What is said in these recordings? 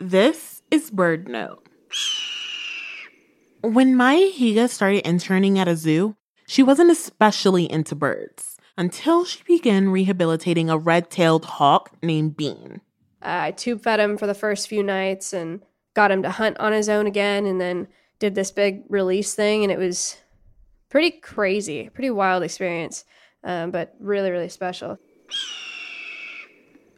This is BirdNote. When Maya Higa started interning at a zoo, she wasn't especially into birds until she began rehabilitating a red tailed hawk named Bean. I tube fed him for the first few nights and got him to hunt on his own again, and then did this big release thing, and it was pretty crazy, pretty wild experience, um, but really, really special.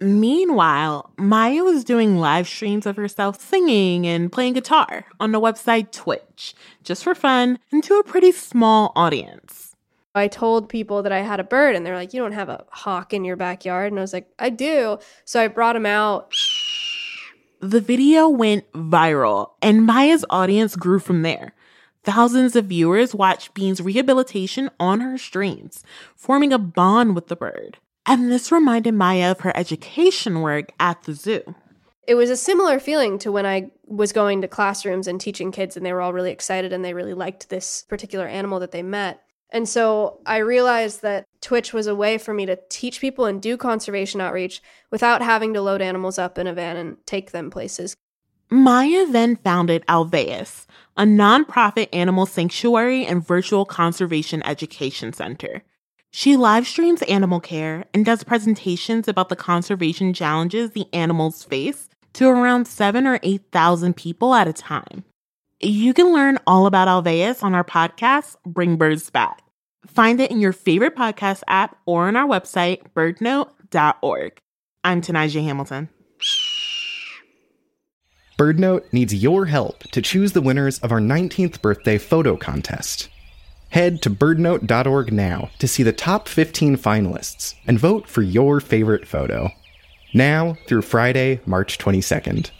Meanwhile, Maya was doing live streams of herself singing and playing guitar on the website Twitch, just for fun and to a pretty small audience. I told people that I had a bird, and they're like, You don't have a hawk in your backyard. And I was like, I do. So I brought him out. The video went viral, and Maya's audience grew from there. Thousands of viewers watched Bean's rehabilitation on her streams, forming a bond with the bird. And this reminded Maya of her education work at the zoo. It was a similar feeling to when I was going to classrooms and teaching kids, and they were all really excited and they really liked this particular animal that they met. And so I realized that Twitch was a way for me to teach people and do conservation outreach without having to load animals up in a van and take them places. Maya then founded Alveus, a nonprofit animal sanctuary and virtual conservation education center. She live streams animal care and does presentations about the conservation challenges the animals face to around seven or 8,000 people at a time. You can learn all about Alveus on our podcast, Bring Birds Back. Find it in your favorite podcast app or on our website, birdnote.org. I'm Tenijah Hamilton. BirdNote needs your help to choose the winners of our 19th birthday photo contest. Head to birdnote.org now to see the top 15 finalists and vote for your favorite photo. Now through Friday, March 22nd.